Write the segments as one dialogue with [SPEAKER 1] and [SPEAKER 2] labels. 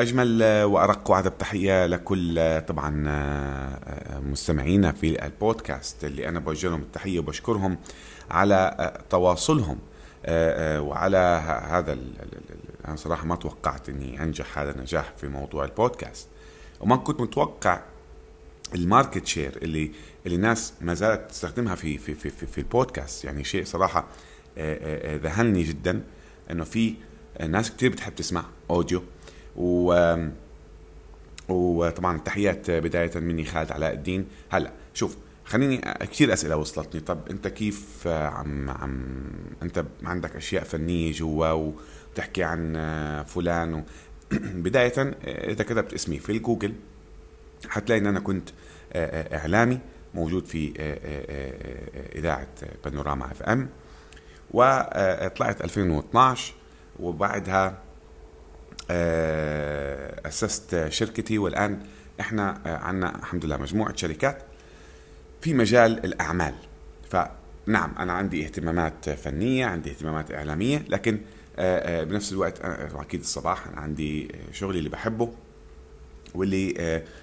[SPEAKER 1] أجمل وأرق وعد تحية لكل طبعا مستمعينا في البودكاست اللي أنا بوجه لهم التحية وبشكرهم على تواصلهم وعلى هذا أنا صراحة ما توقعت إني أنجح هذا النجاح في موضوع البودكاست. وما كنت متوقع ال market share اللي اللي الناس ما زالت تستخدمها في في في في, في البودكاست. يعني شيء صراحة ذهلني جدا إنه في ناس كثير بتحب تسمع أوديو. و وطبعا تحيات بداية مني خالد علاء الدين. هلا شوف خليني كثير أسئلة وصلتني. طب أنت كيف عم عم أنت عندك أشياء فنية جوا وبتحكي عن فلان و... بداية إذا كتبت اسمي في الجوجل حتلاقي إن أنا كنت إعلامي موجود في إذاعة بانوراما إف إم. وطلعت 2012 وبعدها أسست شركتي والآن إحنا عندنا الحمد لله مجموعة شركات في مجال الأعمال. فنعم أنا عندي اهتمامات فنية عندي اهتمامات إعلامية لكن بنفس الوقت أكيد الصباح أنا عندي شغلي اللي بحبه واللي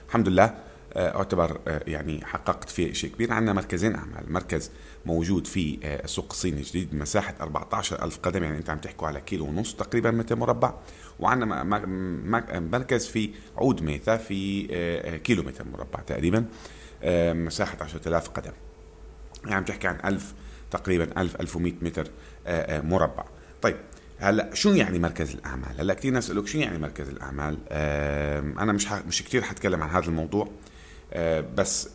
[SPEAKER 1] الحمد لله اعتبر يعني حققت فيه شيء كبير. عندنا مركزين أعمال. مركز موجود في السوق الصيني الجديد بمساحة 14 ألف قدم يعني أنت عم تحكوا على كيلو ونص تقريبا متر مربع. وعندنا مركز في عود ميثا في كيلو متر مربع تقريبا مساحة 10000 قدم. يعني عم تحكي عن 1000 تقريبا 1000 1100 متر مربع. طيب هلأ شو يعني مركز الأعمال؟ هلأ كثير ناس يسألوك شو يعني مركز الأعمال؟ أنا مش مش كثير حتكلم عن هذا الموضوع. بس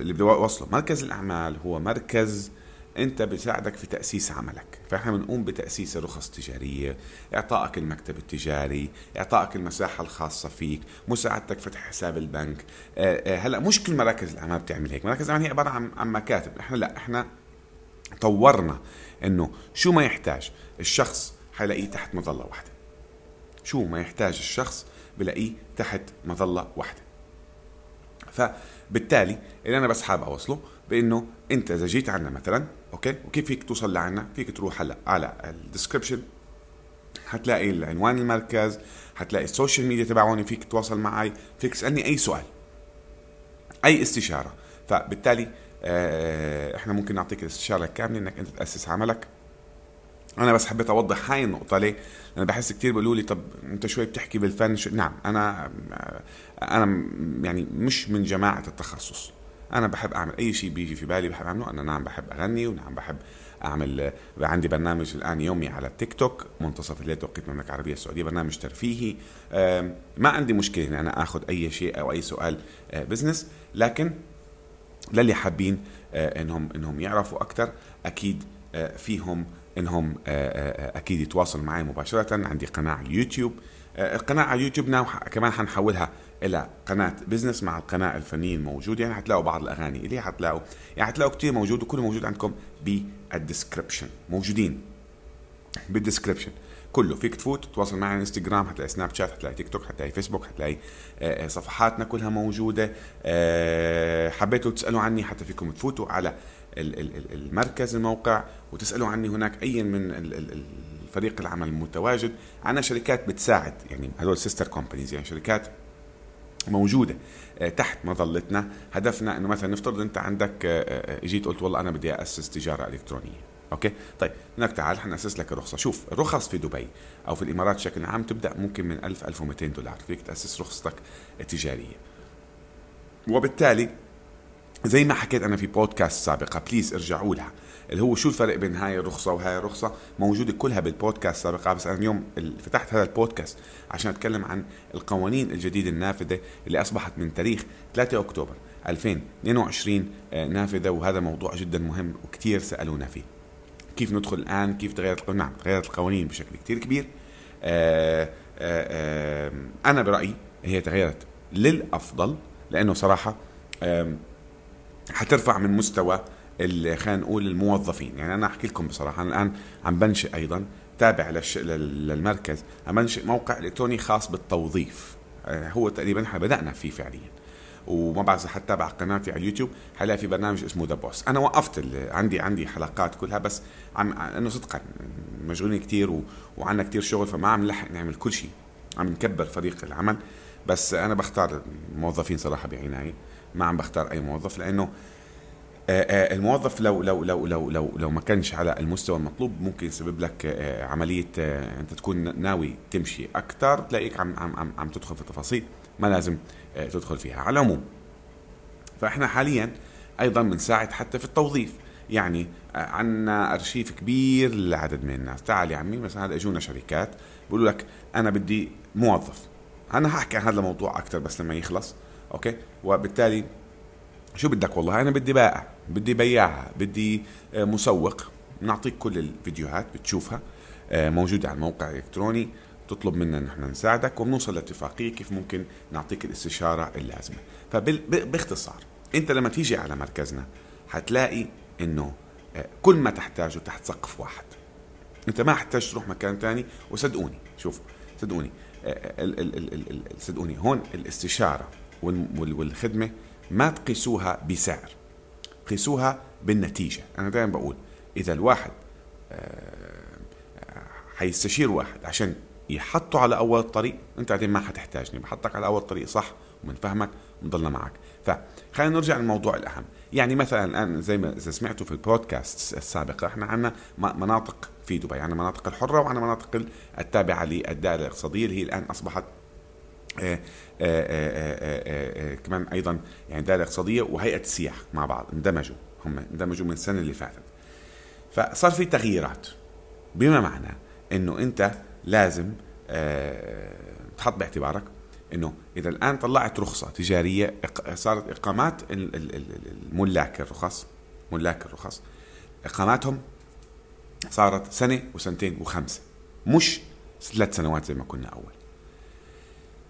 [SPEAKER 1] اللي بدي اوصله مركز الأعمال هو مركز أنت بيساعدك في تأسيس عملك. فإحنا بنقوم بتأسيس رخص تجاريه إعطائك المكتب التجاري إعطائك المساحة الخاصة فيك مساعدتك فتح حساب البنك. هلأ مش كل مراكز الأعمال بتعمل هيك. مراكز الأعمال هي عبارة عن عن مكاتب. إحنا لأ إحنا طورنا إنه شو ما يحتاج الشخص حيلاقيه تحت مظلة واحدة. شو ما يحتاج الشخص بلاقيه تحت مظلة واحدة. فبالتالي اللي أنا بس حابب أوصله بإنه أنت إذا جيت عنا مثلا أوكي؟ وكيف فيك توصل لعنا؟ فيك تروح هلأ على ال description حتلاقي العنوان المركز حتلاقي ال social media تبعوني فيك تتواصل معي فيك تسألني أي سؤال. أي استشارة. فبالتالي إحنا ممكن نعطيك الاستشارة الكاملة إنك أنت تأسس عملك. أنا بس حبيت أوضح هاي النقطة ليه؟ أنا بحس كثير بيقولوا لي طب أنت شوي بتحكي بالفن شو نعم أنا أنا يعني مش من جماعة التخصص. أنا بحب أعمل أي شيء بيجي في بالي بحب أعمله. أنا نعم بحب أغني ونعم بحب أعمل عندي برنامج الآن يومي على التيك توك منتصف الليل توقيت المملكة العربية السعودية برنامج ترفيهي. ما عندي مشكلة إني أنا آخذ أي شيء أو أي سؤال business لكن للي حابين إنهم إنهم يعرفوا أكثر أكيد فيهم إنهم أكيد يتواصلوا معي مباشرة. عندي قناة على اليوتيوب. القناة على اليوتيوب now كمان حنحولها إلى قناة business مع القناة الفنية الموجودة. يعني حتلاقوا بعض الأغاني اللي حتلاقوا يعني حتلاقوا كثير موجود وكله موجود عندكم بال description موجودين بال description كله فيك تفوت تتواصل معي على انستغرام حتلاقي سناب شات حتلاقي تيك توك حتلاقي فيسبوك حتلاقي صفحاتنا كلها موجودة. حبيتوا تسألوا عني حتى فيكم تفوتوا على المركز الموقع وتسألوا عني هناك أي من فريق العمل المتواجد. عندنا شركات بتساعد يعني هذول sister companies يعني شركات موجودة تحت مظلتنا. هدفنا إنه مثلا نفترض أنت عندك جيت قلت والله أنا بدي أسس تجارة إلكترونية. أوكي؟ طيب هناك تعال حنأسس لك الرخصه شوف الرخص في دبي أو في الإمارات بشكل عام تبدأ ممكن من 1000 1200 دولار. فيك تأسس رخصتك التجارية. وبالتالي زي ما حكيت أنا في بودكاست سابقة please ارجعوا لها. اللي هو شو الفرق بين هاي الرخصة وهاي الرخصة؟ موجودة كلها بالبودكاست سابقة بس أنا اليوم فتحت هذا البودكاست عشان أتكلم عن القوانين الجديدة النافذة اللي أصبحت من تاريخ 3 أكتوبر 2022 نافذة وهذا موضوع جدا مهم وكثير سألونا فيه. كيف ندخل الآن؟ كيف تغيرت نعم تغيرت القوانين بشكل كثير كبير. آآ آآ أنا برأيي هي تغيرت للأفضل لأنه صراحة حترفع من مستوى خلينا نقول الموظفين. يعني أنا أحكي لكم بصراحة أنا الآن عم بنشئ أيضا تابع للش... للمركز عم بنشئ موقع إلكتروني خاص بالتوظيف. هو تقريبا إحنا بدأنا فيه فعليا. وما بعرف إذا حتتابع قناتي على اليوتيوب حلاقي في برنامج اسمه ذا بوس أنا وقفت ال... عندي عندي حلقات كلها بس عم انه صدقا مشغولين كثير و... وعندنا كثير شغل فما عم نلحق نعمل كل شيء. عم نكبر فريق العمل. بس أنا بختار موظفين صراحة بعنايه ما عم بختار أي موظف لأنه آه، آه، الموظف لو لو لو لو لو لو ما كانش على المستوى المطلوب ممكن يسبب لك آه، عملية أنت تكون ناوي تمشي أكثر تلاقيك عم عم عم, تدخل في تفاصيل ما لازم تدخل فيها. على العموم فإحنا حاليا أيضا بنساعد حتى في التوظيف. يعني عندنا أرشيف كبير لعدد من الناس. تعال يا عمي مثلا هذا أجونا شركات بيقولوا لك أنا بدي موظف. أنا هحكي عن هذا الموضوع أكثر بس لما يخلص أوكي؟ وبالتالي شو بدك والله؟ أنا بدي بائع بدي بياع بدي آه، مسوق. نعطيك كل الفيديوهات بتشوفها آه، موجودة على الموقع الإلكتروني. تطلب منا نحن نساعدك وبنوصل لاتفاقية كيف ممكن نعطيك الاستشارة اللازمة. فباختصار أنت لما تيجي على مركزنا حتلاقي إنه آه، كل ما تحتاجه تحت سقف واحد. أنت ما حتحتاج تروح مكان تاني وصدقوني شوف صدقوني صدقوني هون الاستشارة والخدمة ما تقيسوها بسعر قيسوها بالنتيجة. أنا دائما بقول إذا الواحد آه، حيستشير واحد عشان يحطه على أول الطريق أنت بعدين ما حتحتاجني بحطك على أول الطريق صح؟ ومن فهمك معك. فخلينا نرجع للموضوع الأهم. يعني مثلا الآن زي ما إذا سمعتوا في البودكاست السابقة إحنا عندنا مناطق في دبي عندنا مناطق الحرة وعندنا مناطق التابعة للدائرة الاقتصادية اللي هي الآن أصبحت آه، آه، آه، كمان أيضا يعني دائرة اقتصادية وهيئة السياحة مع بعض اندمجوا هم اندمجوا من السنة اللي فاتت. فصار في تغييرات بما معنى إنه أنت لازم تحط باعتبارك إنه إذا الآن طلعت رخصة تجارية صارت إقامات الملاك الرخص ملاك الرخص إقاماتهم صارت سنة وسنتين وخمسة مش ثلاث سنوات زي ما كنا أول.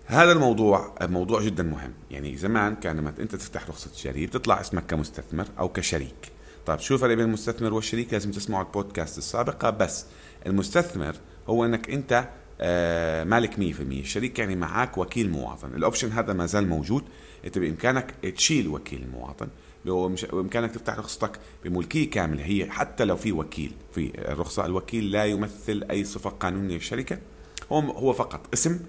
[SPEAKER 1] هذا الموضوع موضوع جدا مهم. يعني زمان كان لما أنت تفتح رخصة تجاريه بتطلع اسمك كمستثمر أو كشريك. طيب شو الفرق بين المستثمر والشريك؟ لازم تسمعوا البودكاست السابقه بس المستثمر هو إنك أنت آه، مالك 100% الشريك يعني معك وكيل مواطن. الأوبشن هذا ما زال موجود. أنت بإمكانك تشيل وكيل المواطن بإمكانك تفتح رخصتك بملكية كاملة. هي حتى لو في وكيل في الرخصة الوكيل لا يمثل أي صفة قانونية للشركة. هو هو فقط اسم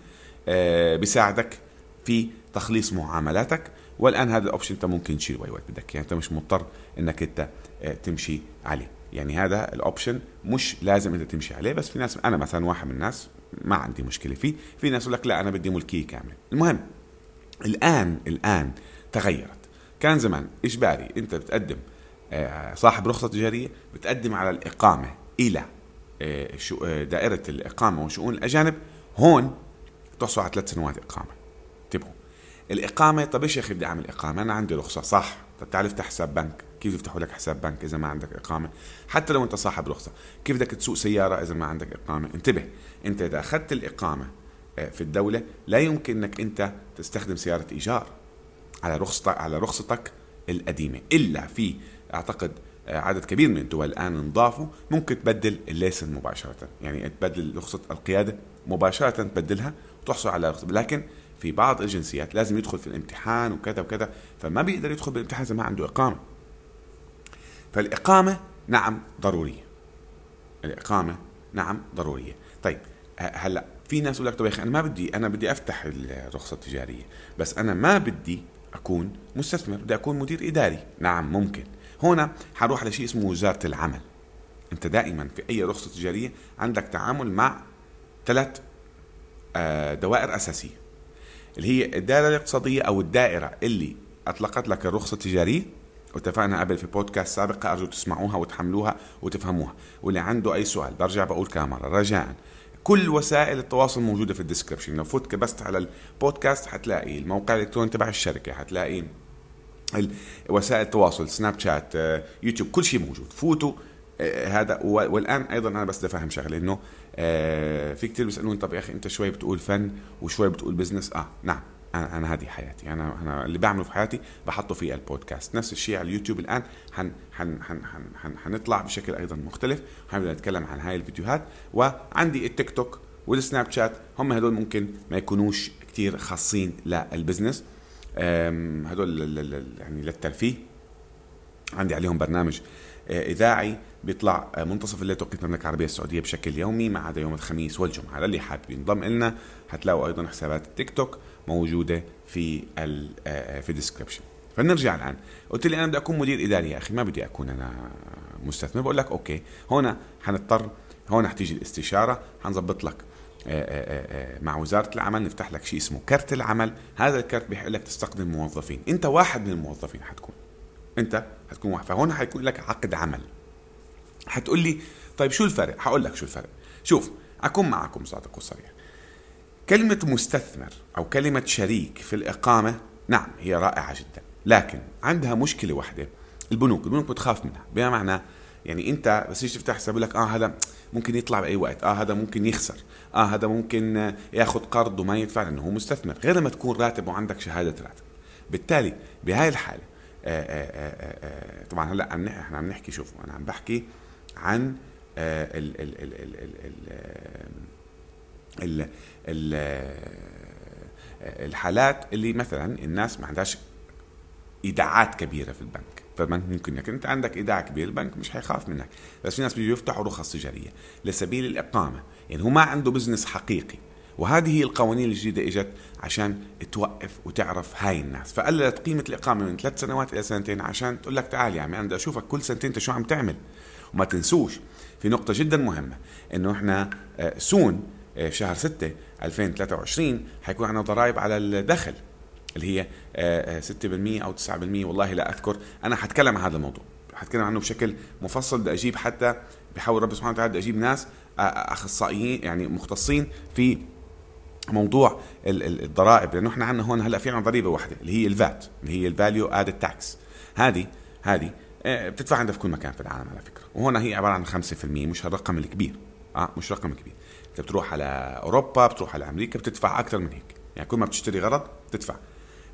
[SPEAKER 1] بيساعدك في تخليص معاملاتك. والآن هذا ال option أنت ممكن تشيل وقت بدك يعني أنت مش مضطر إنك أنت آه، تمشي عليه. يعني هذا ال option مش لازم أنت تمشي عليه بس في ناس أنا مثلا واحد من الناس ما عندي مشكلة فيه. في ناس يقول لك لا أنا بدي ملكية كاملة. المهم الآن الآن تغيرت. كان زمان إجباري أنت بتقدم آه، صاحب رخصة تجارية بتقدم على الإقامة إلى دائرة الإقامة وشؤون الأجانب. هون تحصل على ثلاث سنوات إقامة. انتبهوا. الإقامة طب إيش يا أخي بدي أعمل إقامة؟ أنا عندي رخصة. صح. طب تعال افتح حساب بنك. كيف يفتحوا لك حساب بنك إذا ما عندك إقامة؟ حتى لو أنت صاحب رخصة. كيف بدك تسوق سيارة إذا ما عندك إقامة؟ انتبه. أنت إذا أخذت الإقامة آه، في الدولة لا يمكن إنك أنت تستخدم سيارة إيجار على رخصتك على رخصتك القديمة. إلا في أعتقد آه، عدد كبير من الدول الآن انضافوا. ممكن تبدل الليسن مباشرة. يعني تبدل رخصة القيادة مباشرة تبدلها وتحصل على رخصه لكن في بعض الجنسيات لازم يدخل في الامتحان وكذا وكذا فما بيقدر يدخل بالامتحان إذا ما عنده إقامة. فالإقامة نعم ضرورية. الإقامة نعم ضرورية. طيب هلأ في ناس يقول لك طيب يا أخي أنا ما بدي أنا بدي أفتح الرخصة التجارية بس أنا ما بدي أكون مستثمر بدي أكون مدير إداري. نعم ممكن. هنا حروح على شيء اسمه وزارة العمل. أنت دائما في أي رخصة تجارية عندك تعامل مع ثلاث دوائر أساسية. اللي هي الدائرة الاقتصادية أو الدائرة اللي أطلقت لك الرخصة التجارية واتفقنا قبل في بودكاست سابقة أرجو تسمعوها وتحملوها وتفهموها. واللي عنده أي سؤال برجع بقول كاميرا رجاء. كل وسائل التواصل موجودة في ال description. لو فوت كبست على البودكاست حتلاقي الموقع الإلكتروني تبع الشركة حتلاقي وسائل التواصل سناب شات آه، يوتيوب كل شيء موجود. فوتوا آه، هذا والآن أيضا أنا بس بدي أفهم شغلة إنه آه، في كثير بيسالوني طب يا أخي أنت شوي بتقول فن وشوي بتقول business آه نعم. أنا أنا هذه حياتي. أنا أنا اللي بعمله في حياتي بحطه في البودكاست. نفس الشيء على اليوتيوب الآن. حن حن حن حن حن حنطلع بشكل أيضا مختلف. حنبدا نتكلم عن هاي الفيديوهات. وعندي التيك توك والسناب شات. هم هدول ممكن ما يكونوش كثير خاصين لل business هدول يعني للترفيه. عندي عليهم برنامج إذاعي بيطلع منتصف الليل توقيت المملكة العربية السعودية بشكل يومي ما عدا يوم الخميس والجمعة. للي حابب ينضم لنا هتلاقوا أيضا حسابات التيك توك موجودة في ال في ال description فنرجع الآن. قلت لي أنا بدي أكون مدير إداري يا أخي ما بدي أكون أنا مستثمر. بقول لك أوكي هنا حنضطر هون حتيجي الاستشارة حنظبط لك مع وزارة العمل نفتح لك شيء اسمه كرت العمل. هذا الكرت بيحق لك تستخدم موظفين. أنت واحد من الموظفين حتكون. أنت؟ حتكون واحد. فهون حيكون لك عقد عمل. حتقول لي طيب شو الفرق؟ حقول لك شو الفرق. شوف أكون معكم صادق وصريح. كلمة مستثمر أو كلمة شريك في الإقامة نعم هي رائعة جدا. لكن عندها مشكلة واحدة. البنوك البنوك بتخاف منها. بما معنى يعني أنت بس تيجي تفتح حساب لك آه هذا ممكن يطلع بأي وقت. آه هذا ممكن يخسر. آه هذا ممكن ياخذ قرض وما يدفع لأنه هو مستثمر. غير لما تكون راتب وعندك شهادة راتب. بالتالي بهاي الحالة طبعا هلا عم إحنا عم نحكي شوف أنا عم بحكي عن ال ال ال ال ال ال ال الحالات اللي مثلا الناس ما عندهاش إيداعات كبيرة في البنك. فالبنك ممكن انك أنت عندك إيداع كبير البنك مش حيخاف منك. بس في ناس بيجوا يفتحوا رخص تجارية لسبيل الإقامة. يعني هو ما عنده بزنس حقيقي. وهذه القوانين الجديدة إجت عشان توقف وتعرف هاي الناس. فقللت قيمة الإقامة من ثلاث سنوات إلى سنتين عشان تقول لك تعال يا عمي أنا بدي أشوفك كل سنتين أنت شو عم تعمل؟ وما تنسوش في نقطة جدا مهمة إنه إحنا soon في شهر 6 2023 حيكون عندنا ضرائب على الدخل اللي هي 6% أو 9% والله لا أذكر. أنا حتكلم عن هذا الموضوع حتكلم عنه بشكل مفصل بدي أجيب حتى بحاول رب سبحانه وتعالى بدي أجيب ناس أخصائيين يعني مختصين في موضوع الضرائب لأنه إحنا عندنا هون هلأ في عندنا ضريبة واحدة اللي هي ال VAT اللي هي ال value added tax هذه هذه بتدفع عندها في كل مكان في العالم على فكرة. وهنا هي عبارة عن 5% مش الرقم الكبير. آه مش رقم كبير. أنت بتروح على أوروبا بتروح على أمريكا بتدفع أكثر من هيك. يعني كل ما بتشتري غرض بتدفع.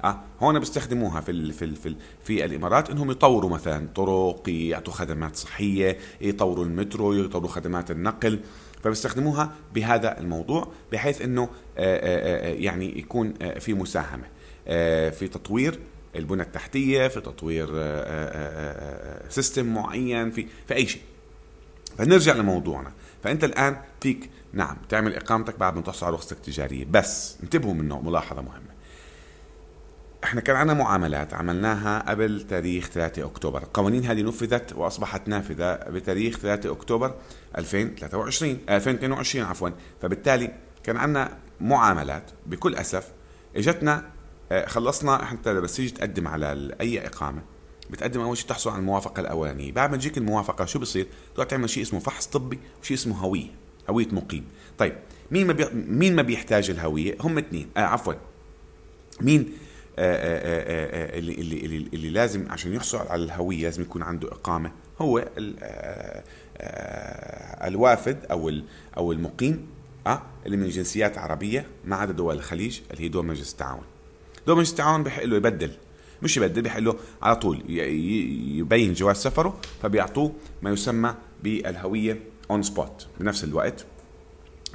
[SPEAKER 1] آه هون بيستخدموها في ال في ال في, ال في الإمارات إنهم يطوروا مثلا طرق يعطوا خدمات صحية يطوروا المترو يطوروا خدمات النقل فبيستخدموها بهذا الموضوع بحيث إنه يعني يكون في مساهمة في تطوير البنى التحتية في تطوير سيستم معين في في أي شيء. فنرجع لموضوعنا. فأنت الآن فيك نعم تعمل إقامتك بعد ما تحصل على رخصتك التجاريه بس انتبهوا منه ملاحظة مهمة. إحنا كان عندنا معاملات عملناها قبل تاريخ 3 أكتوبر، القوانين هذه نفذت وأصبحت نافذة بتاريخ 3 أكتوبر 2023 2022 عفوا، فبالتالي كان عندنا معاملات بكل أسف. إجتنا خلصنا انت بس تيجي تقدم على أي إقامة. بتقدم أول شيء تحصل على الموافقة الأولانية، بعد ما تجيك الموافقة شو بصير؟ تقعد تعمل شيء اسمه فحص طبي وشيء اسمه هوية، هوية مقيم، طيب مين ما بي... مين ما بيحتاج الهوية؟ هم اثنين، آه عفوا. مين اللي, اللي, اللي, اللي لازم عشان يحصل على الهوية لازم يكون عنده إقامة. هو الوافد أو أو المقيم آه اللي من جنسيات عربية ما عدا دول الخليج اللي هي دول مجلس التعاون. دول مجلس التعاون بحق له يبدل. مش يبدل بحق له على طول يبرز جواز سفره فبيعطوه ما يسمى بالهوية on spot بنفس الوقت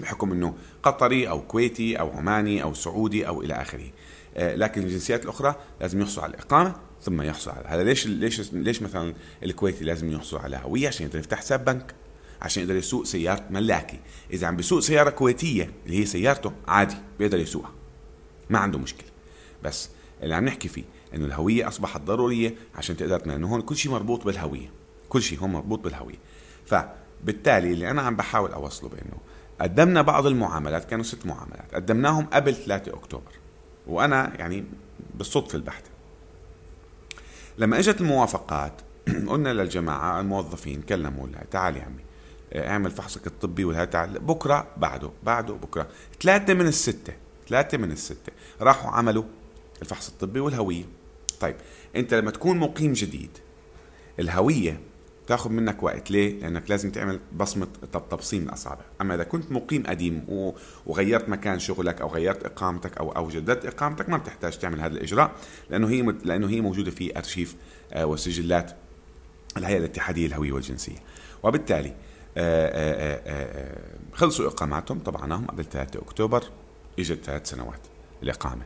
[SPEAKER 1] بحكم إنه قطري أو كويتي أو عماني أو سعودي أو إلى آخره. لكن الجنسيات الأخرى لازم يحصل على الإقامة ثم يحصل على هذا. ليش ليش ليش مثلا الكويتي لازم يحصل على هوية؟ عشان يقدر يفتح حساب بنك عشان يقدر يسوق سيارة ملاكي. إذا عم بيسوق سيارة كويتية اللي هي سيارته عادي بيقدر يسوقها ما عنده مشكلة. بس اللي عم نحكي فيه إنه الهوية أصبحت ضرورية عشان تقدر إنه هون كل شيء مربوط بالهوية. كل شيء هون مربوط بالهوية. فبالتالي اللي أنا عم بحاول أوصله بإنه قدمنا بعض المعاملات كانوا ست معاملات قدمناهم قبل 3 أكتوبر. وأنا يعني بالصدفة البحته لما إجت الموافقات قلنا للجماعة الموظفين كلموا لها تعال يا عمي اعمل فحصك الطبي ولا تعال بكرة بعده بعده بكرة. ثلاثة من الستة ثلاثة من الستة راحوا عملوا الفحص الطبي والهوية. طيب أنت لما تكون مقيم جديد الهوية تاخذ منك وقت. ليه؟ لأنك لازم تعمل بصمة تبصيم الأصابع، أما إذا كنت مقيم قديم وغيرت مكان شغلك أو غيرت إقامتك أو أو جددت إقامتك ما بتحتاج تعمل هذا الإجراء لأنه هي لأنه هي موجودة في أرشيف وسجلات الهيئة الاتحادية للهويه والجنسية، وبالتالي خلصوا إقاماتهم. طبعناهم قبل 3 أكتوبر إجت ثلاث سنوات الإقامة.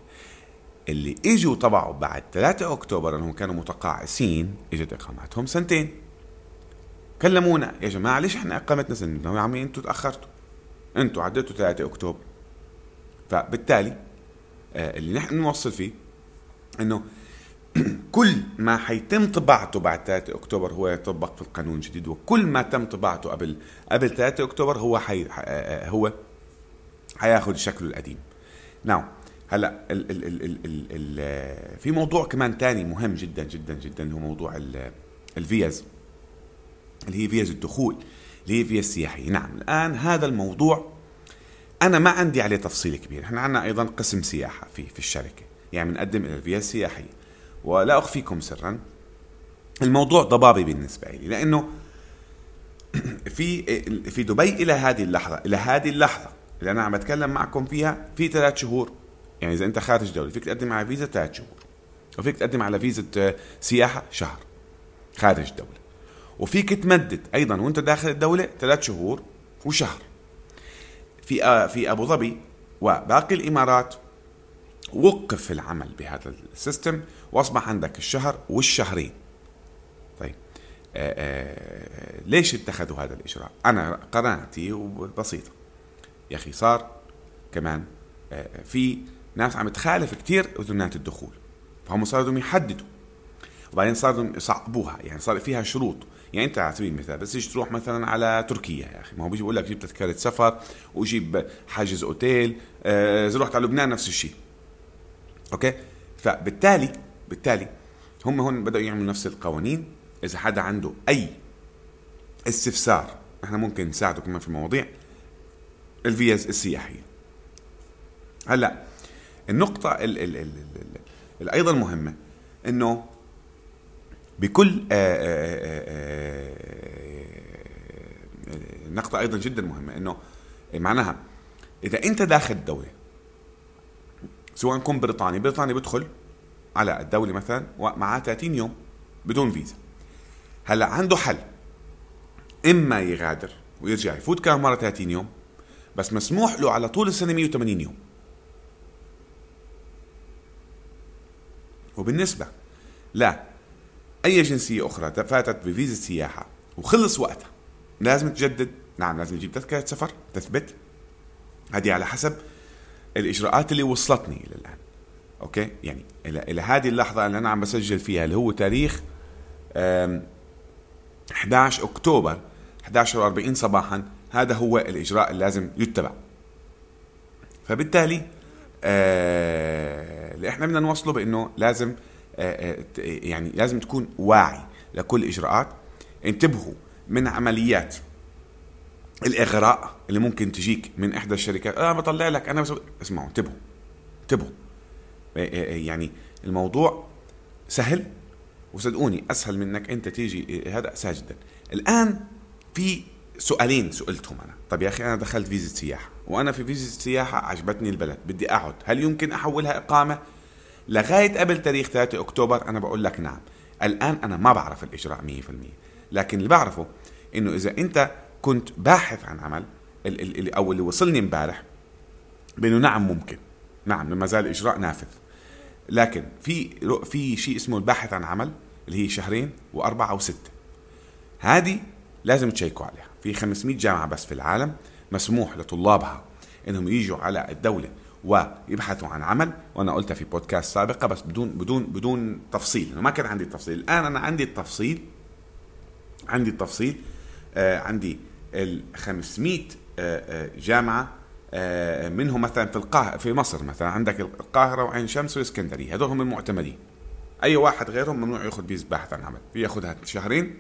[SPEAKER 1] اللي إجوا طبعوا بعد 3 أكتوبر انهم كانوا متقاعسين إجت إقاماتهم سنتين. كلمونا. يا جماعة ليش إحنا إقامتنا سنه يا عمي أنتم تأخرتوا. أنتم عديتوا 3 أكتوبر. فبالتالي آه، اللي نحن نوصل فيه إنه كل ما حيتم طباعته بعد 3 أكتوبر هو يطبق في القانون الجديد وكل ما تم طباعته قبل قبل 3 أكتوبر هو حي آه، هو حياخذ شكله القديم. ناو هلأ ال ال ال ال ال ال في موضوع كمان تاني مهم جدا جدا جدا هو موضوع الفيز. اللي هي فيز الدخول اللي هي فيز سياحية. نعم الآن هذا الموضوع أنا ما عندي عليه تفصيل كبير. إحنا عندنا أيضا قسم سياحة في في الشركة. يعني بنقدم إلى الفيز السياحية. ولا أخفيكم سرا الموضوع ضبابي بالنسبة لي لأنه في في دبي إلى هذه اللحظة إلى هذه اللحظة اللي أنا عم بتكلم معكم فيها في ثلاث شهور. يعني إذا أنت خارج دولة فيك تقدم على فيزا ثلاث شهور وفيك تقدم على فيزا آه، سياحة شهر خارج دولة. وفيك تمدد أيضا وأنت داخل الدولة ثلاث شهور وشهر. في آه، في أبو ظبي وباقي الإمارات وقف العمل بهذا السيستم وأصبح عندك الشهر والشهرين. طيب آآ آه، آآ ليش اتخذوا هذا الإجراء؟ أنا قناعتي بسيطه يا أخي صار كمان في ناس عم تخالف كثير اذونات الدخول. فهم صاروا يحددوا. وبعدين صاروا يصعبوها يعني صار فيها شروط. يعني أنت على سبيل المثال بس تيجي تروح مثلا على تركيا يا أخي. ما هو بيجي بيقول لك جيب تذكرة سفر وجيب حاجز أوتيل آه، اذا رحت على لبنان نفس الشيء. أوكي؟ فبالتالي بالتالي هم هون بدأوا يعملوا نفس القوانين. إذا حدا عنده أي استفسار إحنا ممكن نساعده كمان في مواضيع الفيز السياحية. هلأ النقطة ال ال ال ال أيضا مهمة إنه بكل آآ آآ آآ نقطة أيضا جدا مهمة إنه معناها إذا أنت داخل الدولة سواء كنت بريطاني بريطاني بدخل على الدولة مثلا ومعاه 30 يوم بدون فيزا. هلأ عنده حل إما يغادر ويرجع يفوت كمان مرة 30 يوم بس مسموح له على طول السنة 180 يوم. وبالنسبة لا أي جنسية أخرى فاتت بفيزا سياحة وخلص وقتها. لازم تجدد. نعم لازم تجيب تذكرة سفر تثبت. هذه على حسب الإجراءات اللي وصلتني إلى الآن. أوكي؟ يعني إلى, إلى هذه اللحظة اللي أنا عم بسجل فيها اللي هو تاريخ 11 أكتوبر 11 و40 صباحا. هذا هو الإجراء اللي لازم يتبع. فبالتالي آه اللي إحنا بدنا نوصله بإنه لازم يعني لازم تكون واعي لكل الاجراءات انتبهوا من عمليات الإغراء اللي ممكن تجيك من إحدى الشركات. آه بطلع لك أنا بسوي اسمعوا انتبهوا انتبهوا. آه، آه، يعني الموضوع سهل وصدقوني أسهل من إنك أنت تيجي هذا سهل جدا الآن في سؤالين سئلتهم أنا. طب يا أخي أنا دخلت فيزا سياحة وأنا في فيزا سياحة عجبتني البلد بدي أقعد هل يمكن أحولها إقامة؟ لغاية قبل تاريخ 3 أكتوبر أنا بقول لك نعم. الآن أنا ما بعرف الإجراء 100% لكن اللي بعرفه إنه إذا أنت كنت باحث عن عمل أو اللي وصلني امبارح بإنه نعم ممكن. نعم ما زال الاجراء نافذ. لكن في في شيء اسمه الباحث عن عمل اللي هي شهرين وأربعة أو سته هذه لازم تشيكوا عليها. في 500 جامعة بس في العالم مسموح لطلابها إنهم يجوا على الدولة ويبحثوا عن عمل وأنا قلتها في بودكاست سابقه بس بدون بدون بدون تفصيل ما كان عندي التفصيل. الآن أنا عندي التفصيل عندي التفصيل آه عندي ال 500 آه آه جامعة آه منهم مثلا في القاهرة في مصر مثلا عندك القاهرة وعين شمس والاسكندريه هذول هم المعتمدين. أي واحد غيرهم ممنوع يأخذ فيزا باحث عن عمل بيأخذها شهرين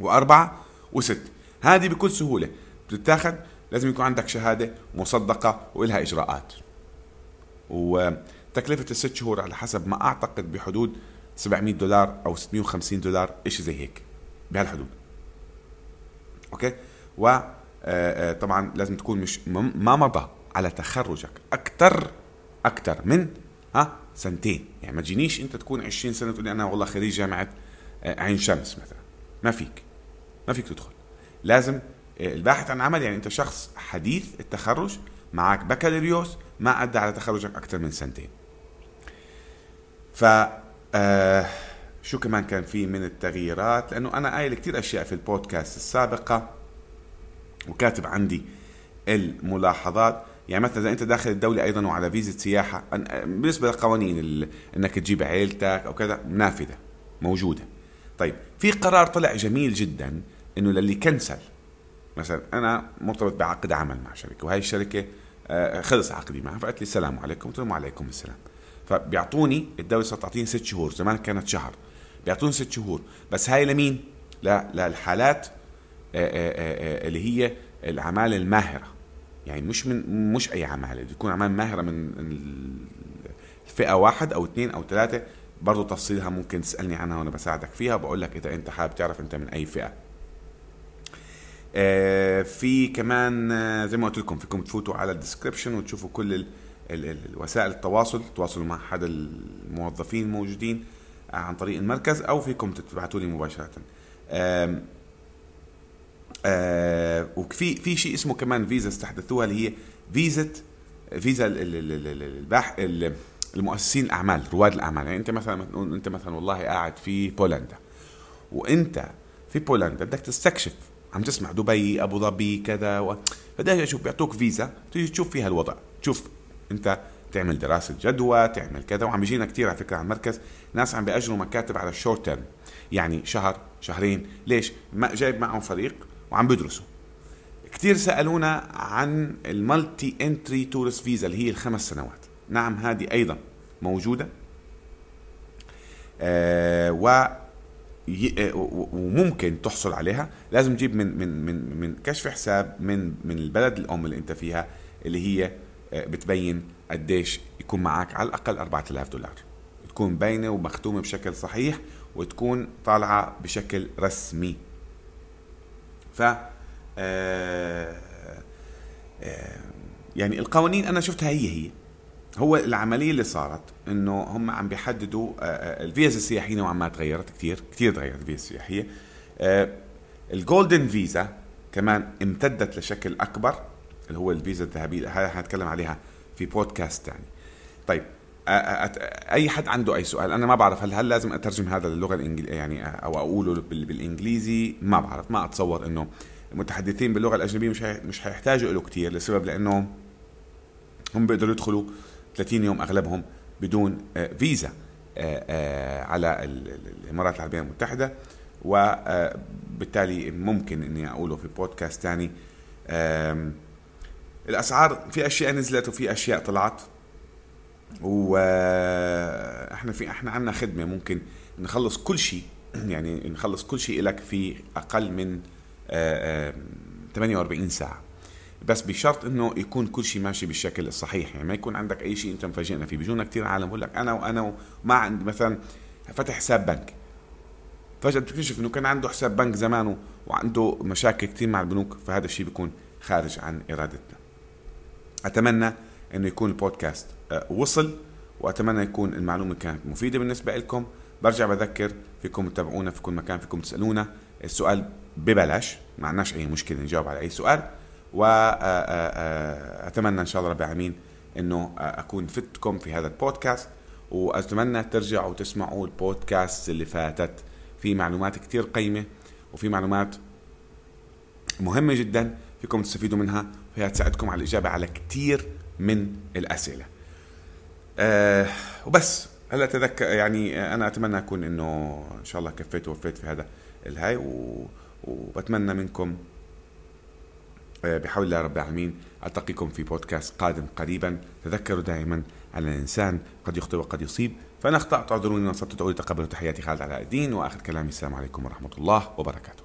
[SPEAKER 1] وأربعة وست. هذه بكل سهولة بتتاخذ لازم يكون عندك شهادة مصدقة وإلها إجراءات. وتكلفة الست شهور على حسب ما أعتقد بحدود 700 دولار أو 650 دولار شيء زي هيك بهالحدود. أوكي؟ و آه، آه، طبعا لازم تكون مش ما مضى على تخرجك أكثر أكثر من ها سنتين. يعني ما تجينيش أنت تكون 20 سنة تقول لي أنا والله خريج جامعة آه، عين شمس مثلا. ما فيك. ما فيك تدخل. لازم الباحث عن عمل يعني أنت شخص حديث التخرج معك بكالوريوس ما أدى على تخرجك أكثر من سنتين. ف آه شو كمان كان في من التغييرات؟ لأنه أنا قايل كثير أشياء في البودكاست السابقة وكاتب عندي الملاحظات. يعني مثلا إذا أنت داخل الدولة أيضا وعلى فيزا سياحة بالنسبة للقوانين إنك تجيب عيلتك أو كذا نافذة موجودة. طيب في قرار طلع جميل جدا إنه للي كنسل مثلا أنا مرتبط بعقد عمل مع شركه وهي الشركة آه، خلص عقدي معها فقالت لي السلام عليكم قلت لهم وعليكم السلام. فبيعطوني الدولة صارت تعطيني ست شهور زمان كانت شهر. بيعطوني ست شهور. بس هاي لمين؟ لا للحالات آه، آه، اللي هي العماله الماهرة. يعني مش من مش أي عماله يكون عماله ماهرة من الفئة واحد أو اثنين أو ثلاثة برضه تفصيلها ممكن تسألني عنها وأنا بساعدك فيها وبقول لك إذا أنت حابب تعرف أنت من أي فئة. في كمان آه، زي ما قلت لكم فيكم تفوتوا على الديسكربشن وتشوفوا كل ال ال الوسائل التواصل تواصلوا مع أحد الموظفين الموجودين آه، عن طريق المركز أو فيكم تبعتوا لي مباشرة. وفي في شيء اسمه كمان فيزا استحدثوها اللي هي فيزا فيزا الباح المؤسسين الأعمال رواد الأعمال. يعني أنت مثلا أنت مثلا والله قاعد في بولندا وأنت في بولندا بدك تستكشف عم تسمع دبي أبو ظبي كذا و... بدك أشوف بيعطوك فيزا تيجي تشوف فيها الوضع. تشوف أنت تعمل دراسة جدوى تعمل كذا وعم بيجينا كثير على فكرة على المركز ناس عم بياجروا مكاتب على ال short term يعني شهر شهرين. ليش؟ ما جايب معهم فريق وعم بدرسوا كثير سألونا عن ال multi entry tourist visa اللي هي الخمس سنوات. نعم هذه أيضا موجودة. آه و وممكن تحصل عليها لازم تجيب من من من من كشف حساب من من البلد الأم اللي أنت فيها اللي هي آه، بتبين قديش يكون معك على الأقل 4000 دولار. تكون باينة ومختومة بشكل صحيح وتكون طالعة بشكل رسمي. ف آه، يعني القوانين أنا شفتها هي هي. هو العملية اللي صارت إنه هم عم بيحددوا آه، آه، الفيزا السياحية نوعا ما تغيرت كثير كثير تغيرت الفيزا السياحية. آه، الجولدن فيزا كمان امتدت لشكل أكبر اللي هو الفيزا الذهبية هذا حنتكلم عليها في بودكاست ثاني طيب أي حد عنده أي سؤال؟ أنا ما بعرف هل هل لازم أترجم هذا للغة الانجليزيه يعني أو أقوله بالإنجليزي؟ ما بعرف ما أتصور إنه المتحدثين باللغة الأجنبية مش مش حيحتاجوا له كثير لسبب لأنه هم بيقدروا يدخلوا 30 يوم أغلبهم بدون آه، فيزا آه، آه، على الإمارات العربية المتحدة. وبالتالي ممكن إني أقوله في بودكاست ثاني الأسعار في أشياء نزلت وفي أشياء طلعت. وإحنا في إحنا عندنا خدمة ممكن نخلص كل شيء. يعني نخلص كل شيء لك في أقل من 48 ساعة. بس بشرط إنه يكون كل شيء ماشي بالشكل الصحيح. يعني ما يكون عندك أي شيء أنت مفاجئنا فيه. بيجونا كثير عالم بقول لك أنا وأنا وما عندي مثلا فتح حساب بنك. فجأة بتكتشف إنه كان عنده حساب بنك زمان وعنده مشاكل كثير مع البنوك. فهذا الشيء بيكون خارج عن إرادتنا. أتمنى إنه يكون البودكاست آه، وصل. وأتمنى يكون المعلومة كانت مفيدة بالنسبة لكم. برجع بذكر فيكم تتابعونا في كل مكان فيكم تسألونا. السؤال ببلاش. ما عندناش أي مشكلة نجاوب على أي سؤال. وأتمنى إن شاء الله رب العالمين إنه أكون فتكم في هذا البودكاست وأتمنى ترجعوا تسمعوا البودكاست اللي فاتت. في معلومات كثير قيمة وفي معلومات مهمة جدا فيكم تستفيدوا منها وهي تساعدكم على الإجابة على كثير من الأسئلة. أه وبس هلا تذكر يعني أنا أتمنى أكون إنه إن شاء الله كفيت ووفيت في هذا الهاي وبتمنى منكم بحول الله رب العالمين ألتقيكم في بودكاست قادم قريبا. تذكروا دائما أن الإنسان قد يخطئ وقد يصيب فأنا أخطأت أعذروني نصبت تقولي تقبلوا تحياتي خالد علاء الدين وآخر كلامي السلام عليكم ورحمة الله وبركاته.